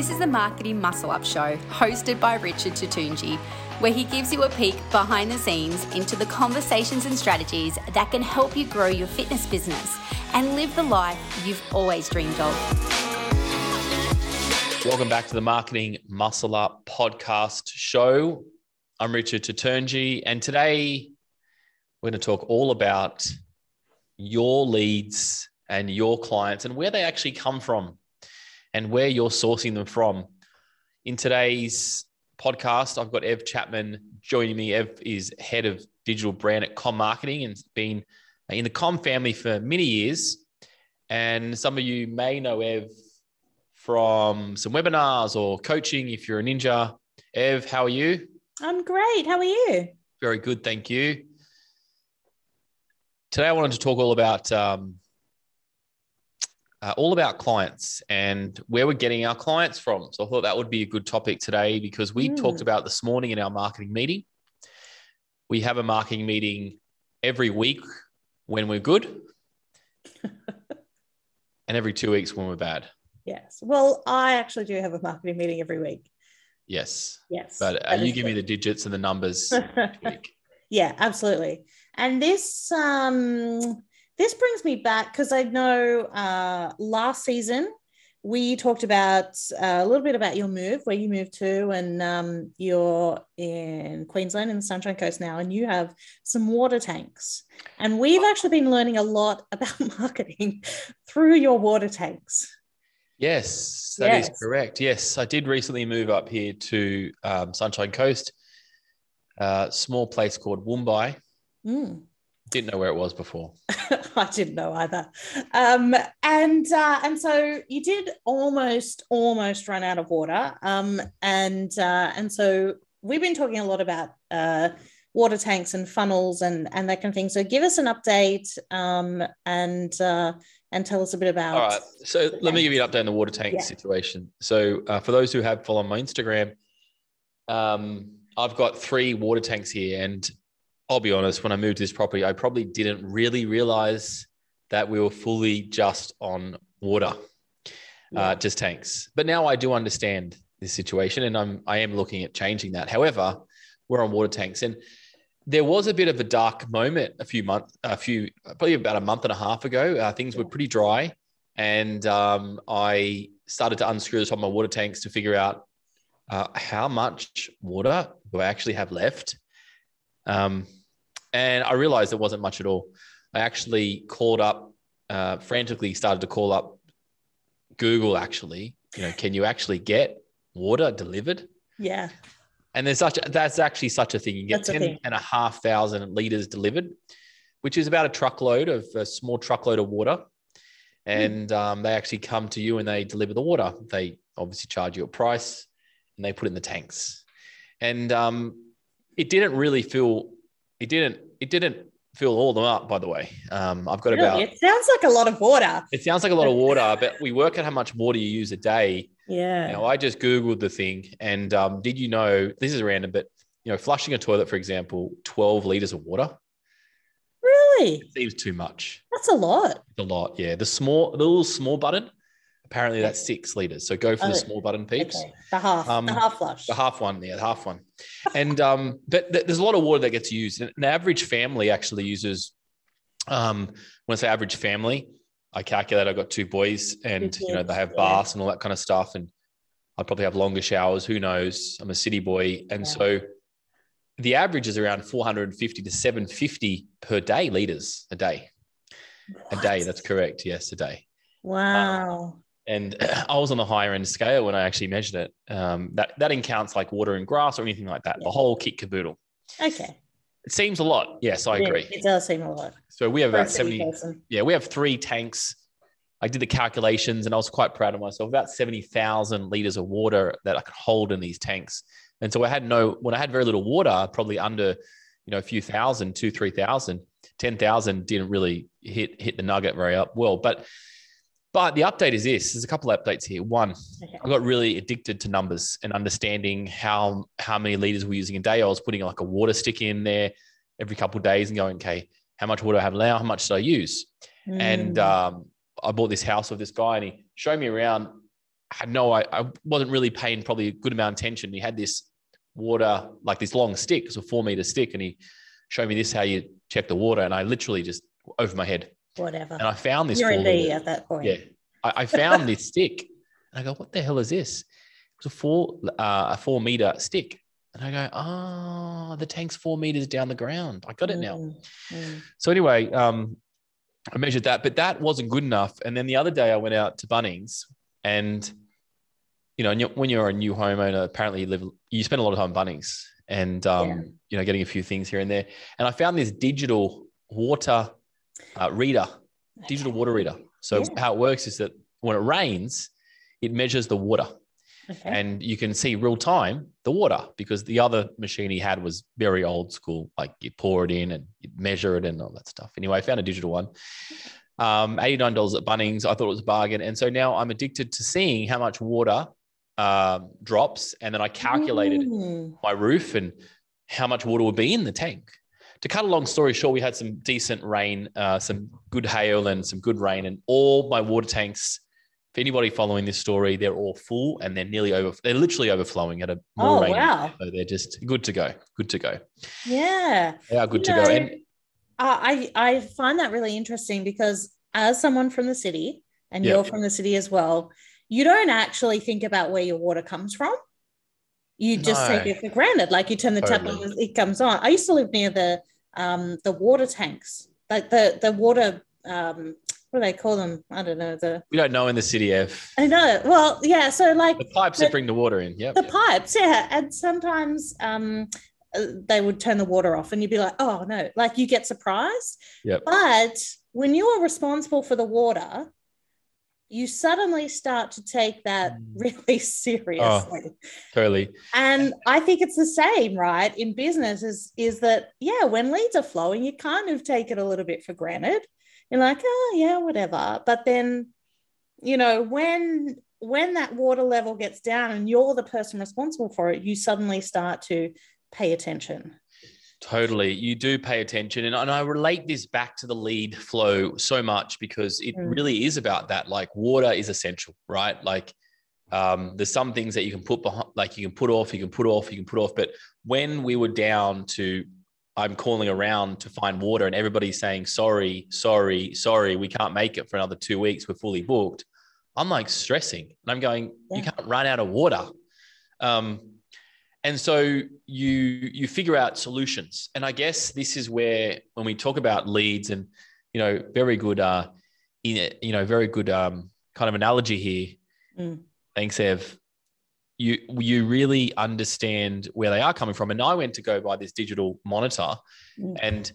This is the Marketing Muscle Up Show, hosted by Richard Tutunji, where he gives you a peek behind the scenes into the conversations and strategies that can help you grow your fitness business and live the life you've always dreamed of. Welcome back to the Marketing Muscle Up podcast show. I'm Richard Tutunji, and today we're going to talk all about your leads and your clients and where they actually come from and where you're sourcing them from. In today's podcast, I've got Ev Chapman joining me. Ev is head of digital brand at Com Marketing and been in the Com family for many years. And some of you may know Ev from some webinars or coaching if you're a ninja. Ev, how are you? I'm great. How are you? Very good, thank you. Today, I wanted to talk all about um, uh, all about clients and where we're getting our clients from. So I thought that would be a good topic today because we mm. talked about this morning in our marketing meeting. We have a marketing meeting every week when we're good, and every two weeks when we're bad. Yes. Well, I actually do have a marketing meeting every week. Yes. Yes. But uh, you give me the digits and the numbers Yeah, absolutely. And this um this brings me back because I know uh, last season we talked about uh, a little bit about your move, where you moved to, and um, you're in Queensland in the Sunshine Coast now, and you have some water tanks. And we've actually been learning a lot about marketing through your water tanks. Yes, that yes. is correct. Yes, I did recently move up here to um, Sunshine Coast, a uh, small place called Woombye. Mm. Didn't know where it was before. I didn't know either. Um, and uh, and so you did almost almost run out of water. Um, and uh, and so we've been talking a lot about uh, water tanks and funnels and and that kind of thing. So give us an update um, and uh, and tell us a bit about. All right. So let me give you an update on the water tank yeah. situation. So uh, for those who have followed my Instagram, um, I've got three water tanks here, and I'll be honest, when I moved to this property, I probably didn't really realize that we were fully just on water, yeah. uh, just tanks. But now I do understand this situation, and I'm I am looking at changing that. However, we're on water tanks, and there was a bit of a dark moment a few months, a few probably about a month and a half ago. Uh, things were pretty dry, and um, I started to unscrew some of my water tanks to figure out uh, how much water do I actually have left. Um, and I realized it wasn't much at all. I actually called up, uh, frantically started to call up Google. Actually, you know, can you actually get water delivered? Yeah. And there's such a, that's actually such a thing. You get that's 10 and a half thousand liters delivered, which is about a truckload of a small truckload of water. And mm. um, they actually come to you and they deliver the water. They obviously charge you a price and they put in the tanks. And um, it didn't really feel it didn't. It didn't fill all of them up. By the way, um, I've got really? about. It sounds like a lot of water. It sounds like a lot of water, but we work out how much water you use a day. Yeah. Now, I just googled the thing, and um, did you know this is random, but you know, flushing a toilet, for example, twelve liters of water. Really? It seems too much. That's a lot. It's a lot, yeah. The small, the little small button Apparently that's six liters. So go for oh, the small button peeps. Okay. The half, um, the half flush. The half one, yeah, the half one. and um, but th- there's a lot of water that gets used. An average family actually uses. Um, when I say average family, I calculate I've got two boys, and you know they have baths yeah. and all that kind of stuff, and I probably have longer showers. Who knows? I'm a city boy, and yeah. so the average is around 450 to 750 per day liters a day. What? A day, that's correct. Yes, a day. Wow. Um, and I was on the higher end scale when I actually measured it. Um, that that counts like water and grass or anything like that. Yeah. The whole kit caboodle. Okay. It seems a lot. Yes, I yeah, agree. It does seem a lot. So we have about seventy. Person. Yeah, we have three tanks. I did the calculations and I was quite proud of myself. About seventy thousand liters of water that I could hold in these tanks. And so I had no when I had very little water, probably under you know a few thousand, two three thousand. 10,000 didn't really hit hit the nugget very up well, but but the update is this: there's a couple of updates here. One, okay. I got really addicted to numbers and understanding how how many liters we're using a day. I was putting like a water stick in there every couple of days and going, okay, how much water I have now? How much did I use? Mm. And um, I bought this house with this guy, and he showed me around had no, I, I wasn't really paying probably a good amount of attention. He had this water, like this long stick, it's a four meter stick, and he showed me this how you check the water, and I literally just over my head. Whatever. And I found this. You're in D at that point. Yeah, I, I found this stick, and I go, "What the hell is this?" It was a four uh, a four meter stick, and I go, "Oh, the tank's four meters down the ground. I got it now." Mm, mm. So anyway, um, I measured that, but that wasn't good enough. And then the other day, I went out to Bunnings, and you know, when you're a new homeowner, apparently you live, you spend a lot of time Bunnings, and um, Yeah. you know, getting a few things here and there. And I found this digital water uh, reader, digital water reader. So Yeah. how it works is that when it rains, it measures the water, Okay. and you can see real time the water because the other machine he had was very old school. Like you pour it in and you measure it and all that stuff. Anyway, I found a digital one. Um, $89 at Bunnings. I thought it was a bargain. And so now I'm addicted to seeing how much water um, drops. And then I calculated Mm. my roof and how much water would be in the tank. To cut a long story short, we had some decent rain, uh, some good hail, and some good rain, and all my water tanks. For anybody following this story, they're all full and they're nearly over. They're literally overflowing at a more Oh, rain. wow. So they're just good to go. Good to go. Yeah. They are good You to go. And I I find that really interesting because as someone from the city, and Yeah. you're from the city as well, you don't actually think about where your water comes from. You just take it for granted. Like you turn the tap Totally. on, it comes on. I used to live near the um the water tanks, like the the water um what do they call them? I don't know. The we don't know in the city if I know. Well, yeah. So like the pipes The- that bring the water in. Yeah. the pipes yeah and sometimes um uh, they would turn the water off and you'd be like oh no like you get surprised Yep. but when you are responsible for the water you suddenly start to take that Mm. really seriously Totally. and i think it's the same right in business is is that yeah when leads are flowing you kind of take it a little bit for granted you're like oh yeah whatever but then you know when when that water level gets down and you're the person responsible for it you suddenly start to pay attention Totally. You do pay attention. And, and I relate this back to the lead flow so much because it Mm. really is about that. Like water is essential, right? Like um, there's some things that you can put behind, like you can put off, you can put off, you can put off. But when we were down to, I'm calling around to find water and everybody's saying, sorry, sorry, sorry, we can't make it for another two weeks. We're fully booked. I'm like stressing and I'm going, you can't run out of water. Um, and so you you figure out solutions. And i guess this is where when we talk about leads and you know very good uh in you know very good um kind of analogy here. Mm. thanks ev. You you really understand where they are coming from. And i went to go buy this digital monitor Mm. and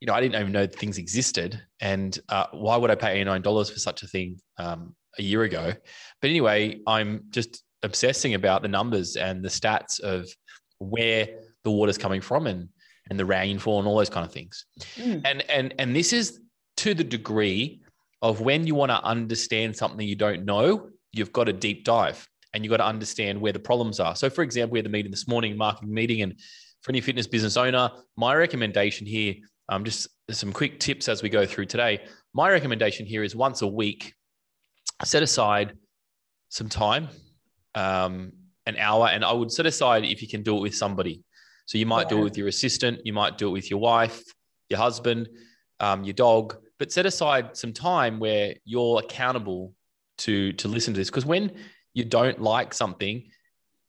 you know i didn't even know things existed. And uh, why would i pay $89 for such a thing um, a year ago? But anyway i'm just obsessing about the numbers and the stats of where the water's coming from and and the rainfall and all those kind of things. Mm. and and and this is to the degree of when you want to understand something you don't know you've got a deep dive and you've got to understand where the problems are. So for example we had the meeting this morning marketing meeting and for any fitness business owner my recommendation here um, just some quick tips as we go through today. My recommendation here is once a week set aside some time um, an hour. And i would set aside if you can do it with somebody. So you might do it with your assistant you might do it with your wife your husband um, your dog. But set aside some time where you're accountable to to listen to this. Because when you don't like something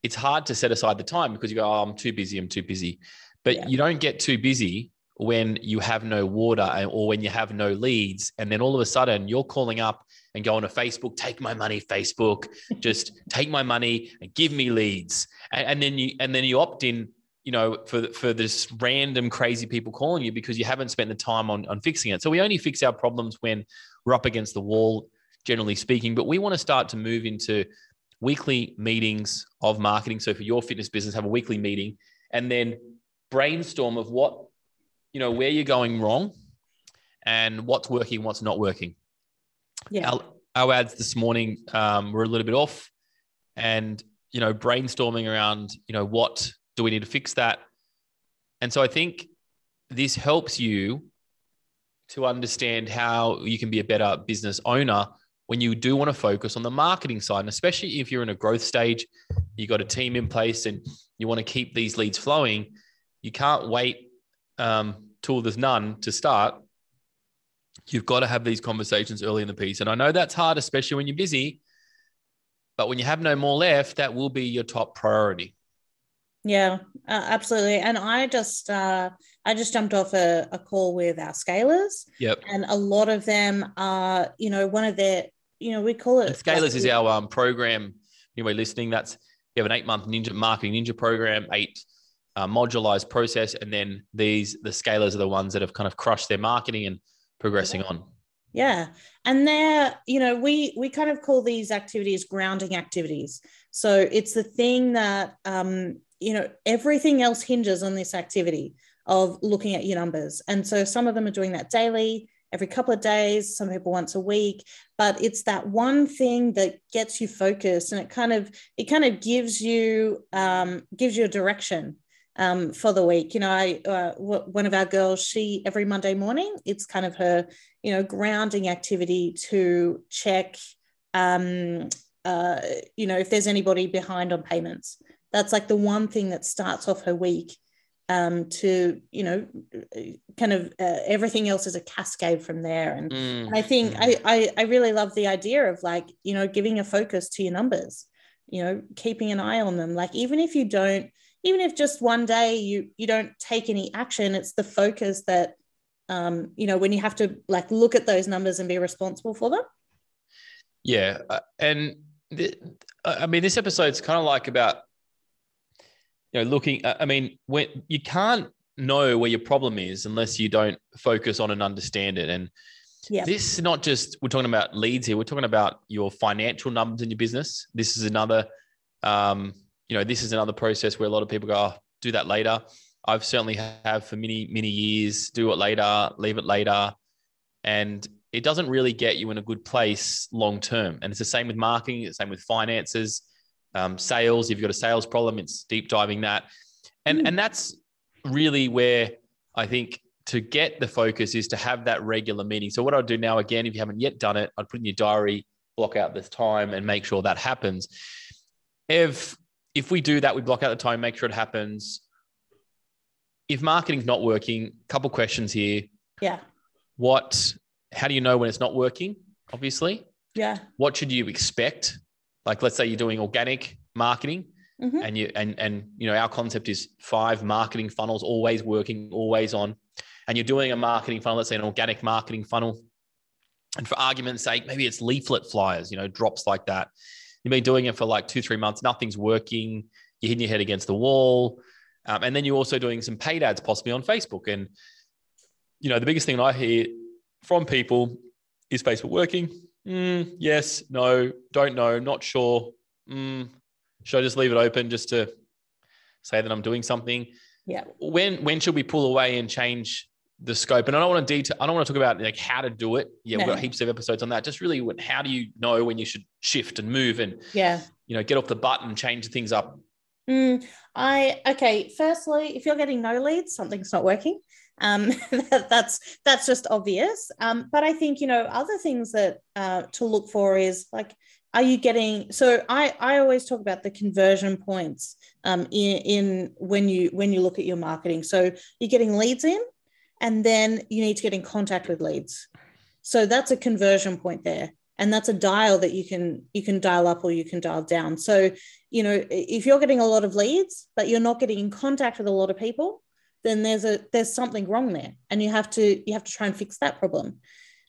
it's hard to set aside the time because you go oh, i'm too busy i'm too busy. But Yeah. you don't get too busy when you have no water or when you have no leads and then all of a sudden you're calling up and go on to facebook take my money facebook just take my money and give me leads. And, and then you and then you opt in you know for for this random crazy people calling you because you haven't spent the time on on fixing it. So we only fix our problems when we're up against the wall generally speaking but we want to start to move into weekly meetings of marketing. So for your fitness business have a weekly meeting and then brainstorm of what you know where you're going wrong and what's working what's not working yeah our, our ads this morning um, were a little bit off and you know brainstorming around you know what do we need to fix that and so i think this helps you to understand how you can be a better business owner when you do want to focus on the marketing side, and especially if you're in a growth stage, you've got a team in place and you want to keep these leads flowing, you can't wait um, till there's none to start. You've got to have these conversations early in the piece. And I know that's hard, especially when you're busy. But when you have no more left, that will be your top priority. Yeah, uh, absolutely. And I just uh, I just jumped off a, a call with our scalers. Yep. And a lot of them are, you know, one of their, you know, we call it and scalers is our um, program. Anyway, listening, that's you have an eight month ninja marketing ninja program, eight uh, modularized process, and then these the scalers are the ones that have kind of crushed their marketing and progressing on. Yeah. And they're, you know, we we kind of call these activities grounding activities. So it's the thing that um, you know, everything else hinges on this activity of looking at your numbers. And so some of them are doing that daily, every couple of days, some people once a week, but it's that one thing that gets you focused and it kind of it kind of gives you um, gives you a direction um, for the week. You know, I uh, w- one of our girls, she every Monday morning, it's kind of her you know grounding activity to check um, uh, you know if there's anybody behind on payments that's like the one thing that starts off her week um, to you know kind of uh, everything else is a cascade from there and, mm. and i think mm. I, I i really love the idea of like you know giving a focus to your numbers you know keeping an eye on them like even if you don't even if just one day you you don't take any action it's the focus that um you know when you have to like look at those numbers and be responsible for them yeah uh, and i mean this episode's kind of like about you know, looking, I mean, when you can't know where your problem is unless you don't focus on and understand it. And yeah. this is not just, we're talking about leads here, we're talking about your financial numbers in your business. This is another, um, you know, this is another process where a lot of people go, oh, do that later. I've certainly have for many, many years, do it later, leave it later. And it doesn't really get you in a good place long term. And it's the same with marketing, it's the same with finances um, sales. If you've got a sales problem, it's deep diving that, and mm. and that's really where I think to get the focus is to have that regular meeting. So what I'll do now, again, if you haven't yet done it, I'd put in your diary, block out this time, and make sure that happens. If if we do that, we block out the time, make sure it happens. If marketing's not working, a couple questions here. Yeah. What? How do you know when it's not working? Obviously. Yeah. What should you expect like let's say you're doing organic marketing mm-hmm. and you and and you know our concept is five marketing funnels always working always on and you're doing a marketing funnel let's say an organic marketing funnel and for argument's sake maybe it's leaflet flyers you know drops like that you've been doing it for like two three months nothing's working you're hitting your head against the wall um, and then you're also doing some paid ads possibly on facebook and you know the biggest thing i hear from people is facebook working Mm, yes, no, don't know, not sure. Mm, should I just leave it open just to say that I'm doing something? Yeah. When when should we pull away and change the scope? And I don't want to detail. I don't want to talk about like how to do it. Yeah, no. we've got heaps of episodes on that. Just really, how do you know when you should shift and move and yeah, you know, get off the button, change things up. Mm, I okay. Firstly, if you're getting no leads, something's not working. Um, that, that's that's just obvious. Um, but I think you know other things that uh, to look for is like, are you getting? So I I always talk about the conversion points um, in, in when you when you look at your marketing. So you're getting leads in, and then you need to get in contact with leads. So that's a conversion point there. And that's a dial that you can you can dial up or you can dial down. So you know if you're getting a lot of leads but you're not getting in contact with a lot of people then there's a there's something wrong there. And you have to you have to try and fix that problem.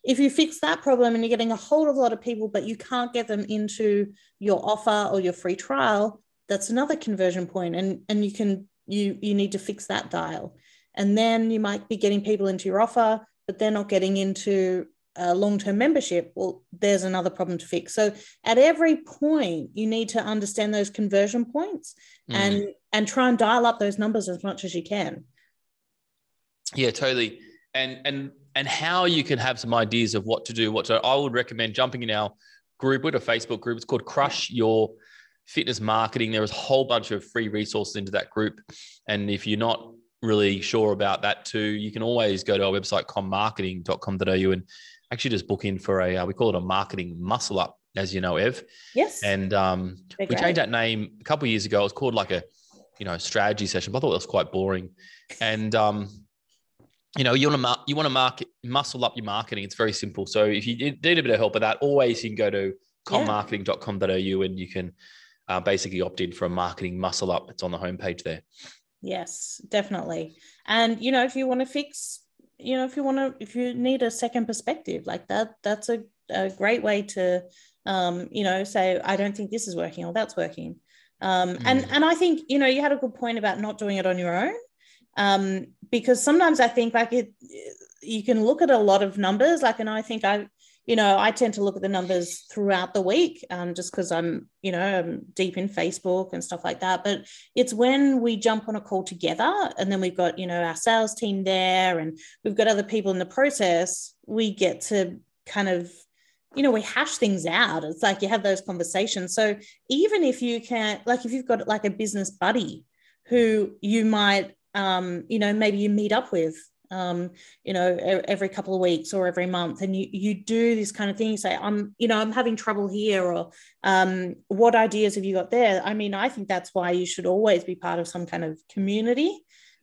If you fix that problem and you're getting a hold of a lot of people but you can't get them into your offer or your free trial that's another conversion point. And and you can you you need to fix that dial and then you might be getting people into your offer but they're not getting into a long-term membership well there's another problem to fix so at every point you need to understand those conversion points mm. and and try and dial up those numbers as much as you can yeah, totally. And and and how you can have some ideas of what to do, what to. I would recommend jumping in our group with a Facebook group. It's called Crush Your Fitness Marketing. There is a whole bunch of free resources into that group. And if you're not really sure about that too, you can always go to our website, commarketing.com.au and actually just book in for a uh, we call it a marketing muscle up, as you know, Ev. Yes. And um, we great. changed that name a couple years ago. It was called like a you know strategy session, but I thought that was quite boring. And um, you know, you want to you want to market muscle up your marketing. It's very simple. So if you need a bit of help with that, always you can go to commarketing.com.au and you can uh, basically opt in for a marketing muscle up. It's on the homepage there. Yes, definitely. And you know, if you want to fix, you know, if you want to, if you need a second perspective like that, that's a, a great way to, um, you know, say, I don't think this is working or that's working. Um, mm. and and I think you know you had a good point about not doing it on your own, um, because sometimes I think like it, you can look at a lot of numbers, like, and I think I you know, I tend to look at the numbers throughout the week um, just because I'm, you know, I'm deep in Facebook and stuff like that. But it's when we jump on a call together and then we've got, you know, our sales team there and we've got other people in the process, we get to kind of, you know, we hash things out. It's like you have those conversations. So even if you can, like, if you've got like a business buddy who you might, um, you know, maybe you meet up with um, you know, every couple of weeks or every month, and you you do this kind of thing. You say, I'm, you know, I'm having trouble here, or um, what ideas have you got there? I mean, I think that's why you should always be part of some kind of community,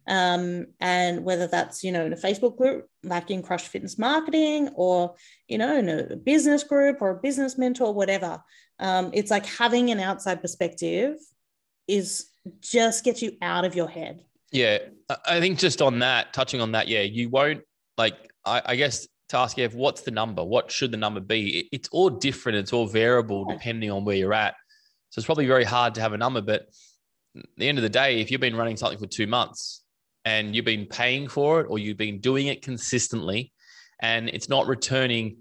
um, and whether that's you know in a Facebook group like in Crush Fitness Marketing, or you know in a business group or a business mentor, whatever. Um, it's like having an outside perspective is just gets you out of your head yeah, I think just on that, touching on that, yeah, you won't like. I, I guess to ask you, what's the number? What should the number be? It's all different. It's all variable depending on where you're at. So it's probably very hard to have a number. But the end of the day, if you've been running something for two months and you've been paying for it or you've been doing it consistently and it's not returning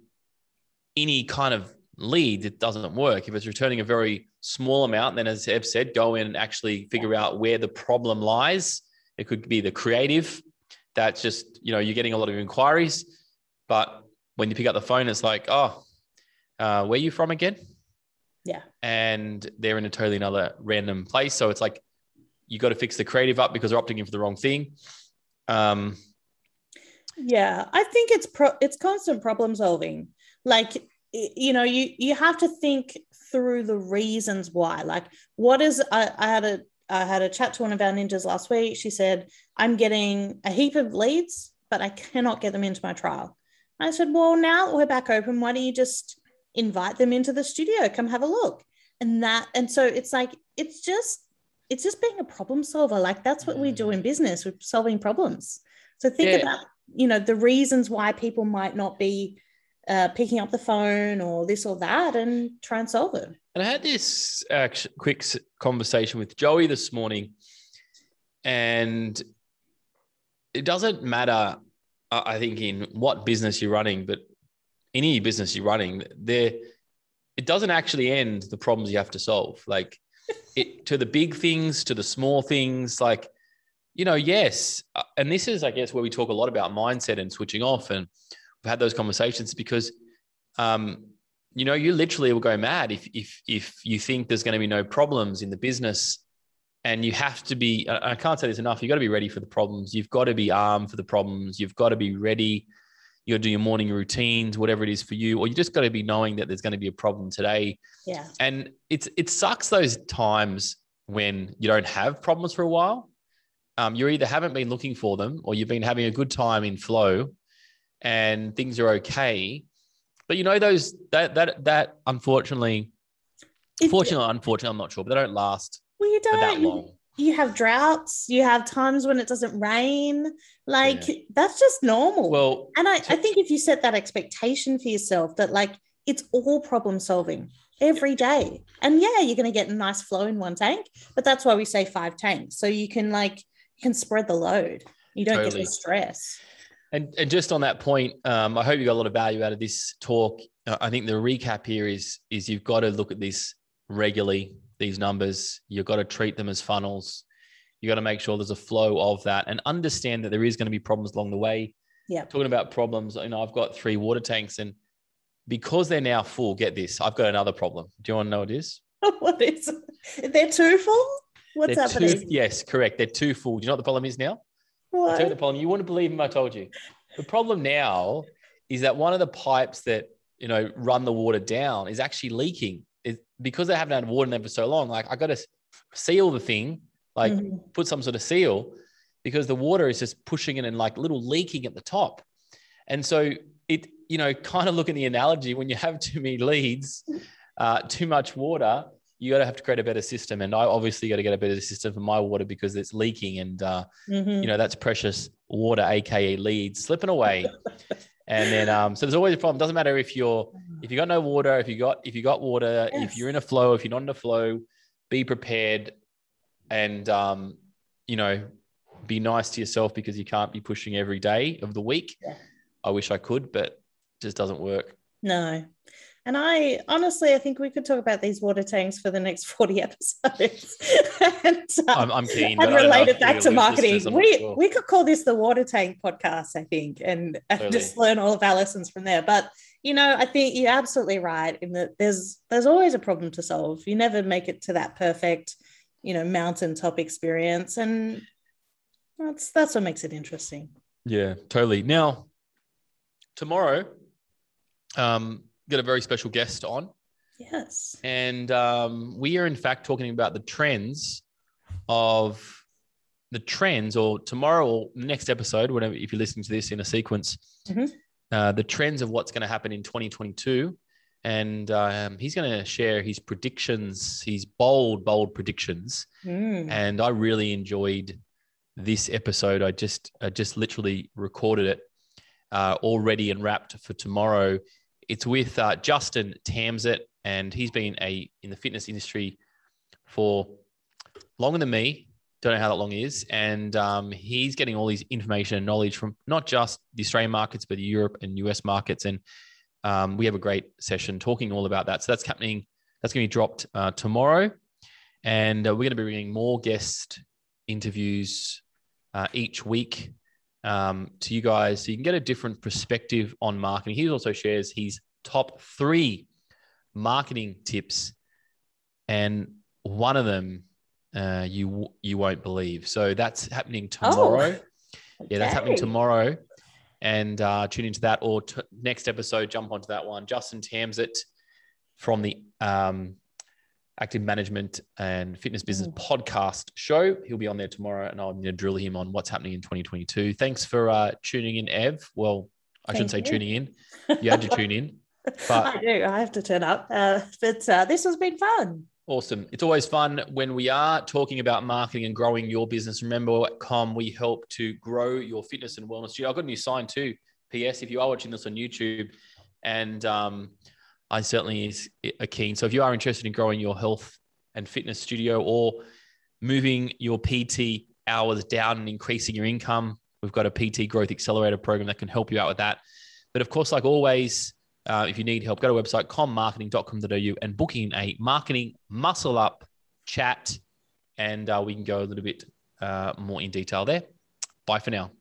any kind of lead, it doesn't work. If it's returning a very small amount, then as Ev said, go in and actually figure out where the problem lies it could be the creative that's just, you know, you're getting a lot of inquiries, but when you pick up the phone, it's like, oh, uh, where are you from again? Yeah. And they're in a totally another random place. So it's like, you got to fix the creative up because they're opting in for the wrong thing. Um, yeah, I think it's pro- it's constant problem solving. Like you know, you you have to think through the reasons why. Like, what is I, I had a I had a chat to one of our ninjas last week. She said, I'm getting a heap of leads, but I cannot get them into my trial. I said, Well, now that we're back open, why don't you just invite them into the studio? Come have a look. And that, and so it's like, it's just, it's just being a problem solver. Like that's what we do mm. in business, we're solving problems. So think yeah. about, you know, the reasons why people might not be uh, picking up the phone or this or that and try and solve it. And I had this uh, quick conversation with Joey this morning, and it doesn't matter, I think, in what business you're running, but any business you're running, there it doesn't actually end the problems you have to solve. Like it to the big things, to the small things, like you know, yes. Uh, and this is, I guess, where we talk a lot about mindset and switching off. And we've had those conversations because um, you know, you literally will go mad if if if you think there's going to be no problems in the business, and you have to be. I can't say this enough. You've got to be ready for the problems. You've got to be armed for the problems. You've got to be ready. You do your morning routines, whatever it is for you, or you just got to be knowing that there's going to be a problem today. Yeah. And it's it sucks those times when you don't have problems for a while. Um, you either haven't been looking for them, or you've been having a good time in flow, and things are okay but you know those that that that unfortunately, if, fortunately, unfortunately, I'm not sure, but they don't last well, you don't, that long. You, have droughts. You have times when it doesn't rain. Like yeah. that's just normal. Well, and I, I think if you set that expectation for yourself that like it's all problem solving every day, and yeah, you're going to get a nice flow in one tank, but that's why we say five tanks, so you can like you can spread the load. You don't totally. get the stress. And, and just on that point, um, I hope you got a lot of value out of this talk. Uh, I think the recap here is is you've got to look at this regularly. These numbers, you've got to treat them as funnels. You got to make sure there's a flow of that, and understand that there is going to be problems along the way. Yeah. Talking about problems, you know, I've got three water tanks, and because they're now full, get this, I've got another problem. Do you want to know what it is? what is? It? They're too full. What's they're happening? Too, yes, correct. They're too full. Do you know what the problem is now? What? I you the problem. You wouldn't believe him. I told you. The problem now is that one of the pipes that you know run the water down is actually leaking. It, because they haven't had water in them for so long. Like I got to seal the thing, like mm-hmm. put some sort of seal, because the water is just pushing it and like little leaking at the top. And so it, you know, kind of look at the analogy when you have too many leads, uh, too much water, you got to have to create a better system. And I obviously got to get a better system for my water because it's leaking and, uh, mm-hmm. you know, that's precious water, AKA leads slipping away. and then, um, so there's always a problem. Doesn't matter if you're, if you got no water, if you got, if you got water, yes. if you're in a flow, if you're not in a flow, be prepared and, um, you know, be nice to yourself because you can't be pushing every day of the week. Yeah. I wish I could, but it just doesn't work. No. And I honestly, I think we could talk about these water tanks for the next 40 episodes. and, uh, I'm, I'm, keen. And relate it back to marketing. We, sure. we could call this the water tank podcast, I think, and, and just learn all of our lessons from there. But, you know, I think you're absolutely right in that there's, there's always a problem to solve. You never make it to that perfect, you know, mountaintop experience. And that's, that's what makes it interesting. Yeah, totally. Now, tomorrow, um, got a very special guest on. Yes. And um, we are, in fact, talking about the trends of the trends, or tomorrow or next episode, whenever, if you're listening to this in a sequence, mm-hmm. uh, the trends of what's going to happen in 2022. And um, he's going to share his predictions, his bold, bold predictions. Mm. And I really enjoyed this episode. I just, I just literally recorded it uh, all ready and wrapped for tomorrow. It's with uh, Justin Tamsett, and he's been a in the fitness industry for longer than me. Don't know how that long is, and um, he's getting all these information and knowledge from not just the Australian markets, but the Europe and US markets. And um, we have a great session talking all about that. So that's happening. That's going to be dropped uh, tomorrow, and uh, we're going to be bringing more guest interviews uh, each week um, to you guys so you can get a different perspective on marketing. He also shares his top three marketing tips, and one of them uh, you you won't believe. So that's happening tomorrow. Oh, yeah, that's happening tomorrow. And uh, tune into that or t- next episode, jump onto that one. Justin Tamsett from the um, active management and fitness business mm. podcast show. He'll be on there tomorrow, and I'm going to drill him on what's happening in 2022. Thanks for uh, tuning in, Ev. Well, I shouldn't say you. tuning in. You had to tune in. But I do. I have to turn up. Uh, but uh, this has been fun. Awesome. It's always fun when we are talking about marketing and growing your business. Remember, at Com, we help to grow your fitness and wellness. I've got a new sign too. P.S. If you are watching this on YouTube, and um, I certainly is a keen. So if you are interested in growing your health and fitness studio or moving your PT hours down and increasing your income, we've got a PT growth accelerator program that can help you out with that. But of course, like always, uh, if you need help, go to website commarketing.com.au and booking a marketing muscle up chat, and uh, we can go a little bit uh, more in detail there. Bye for now.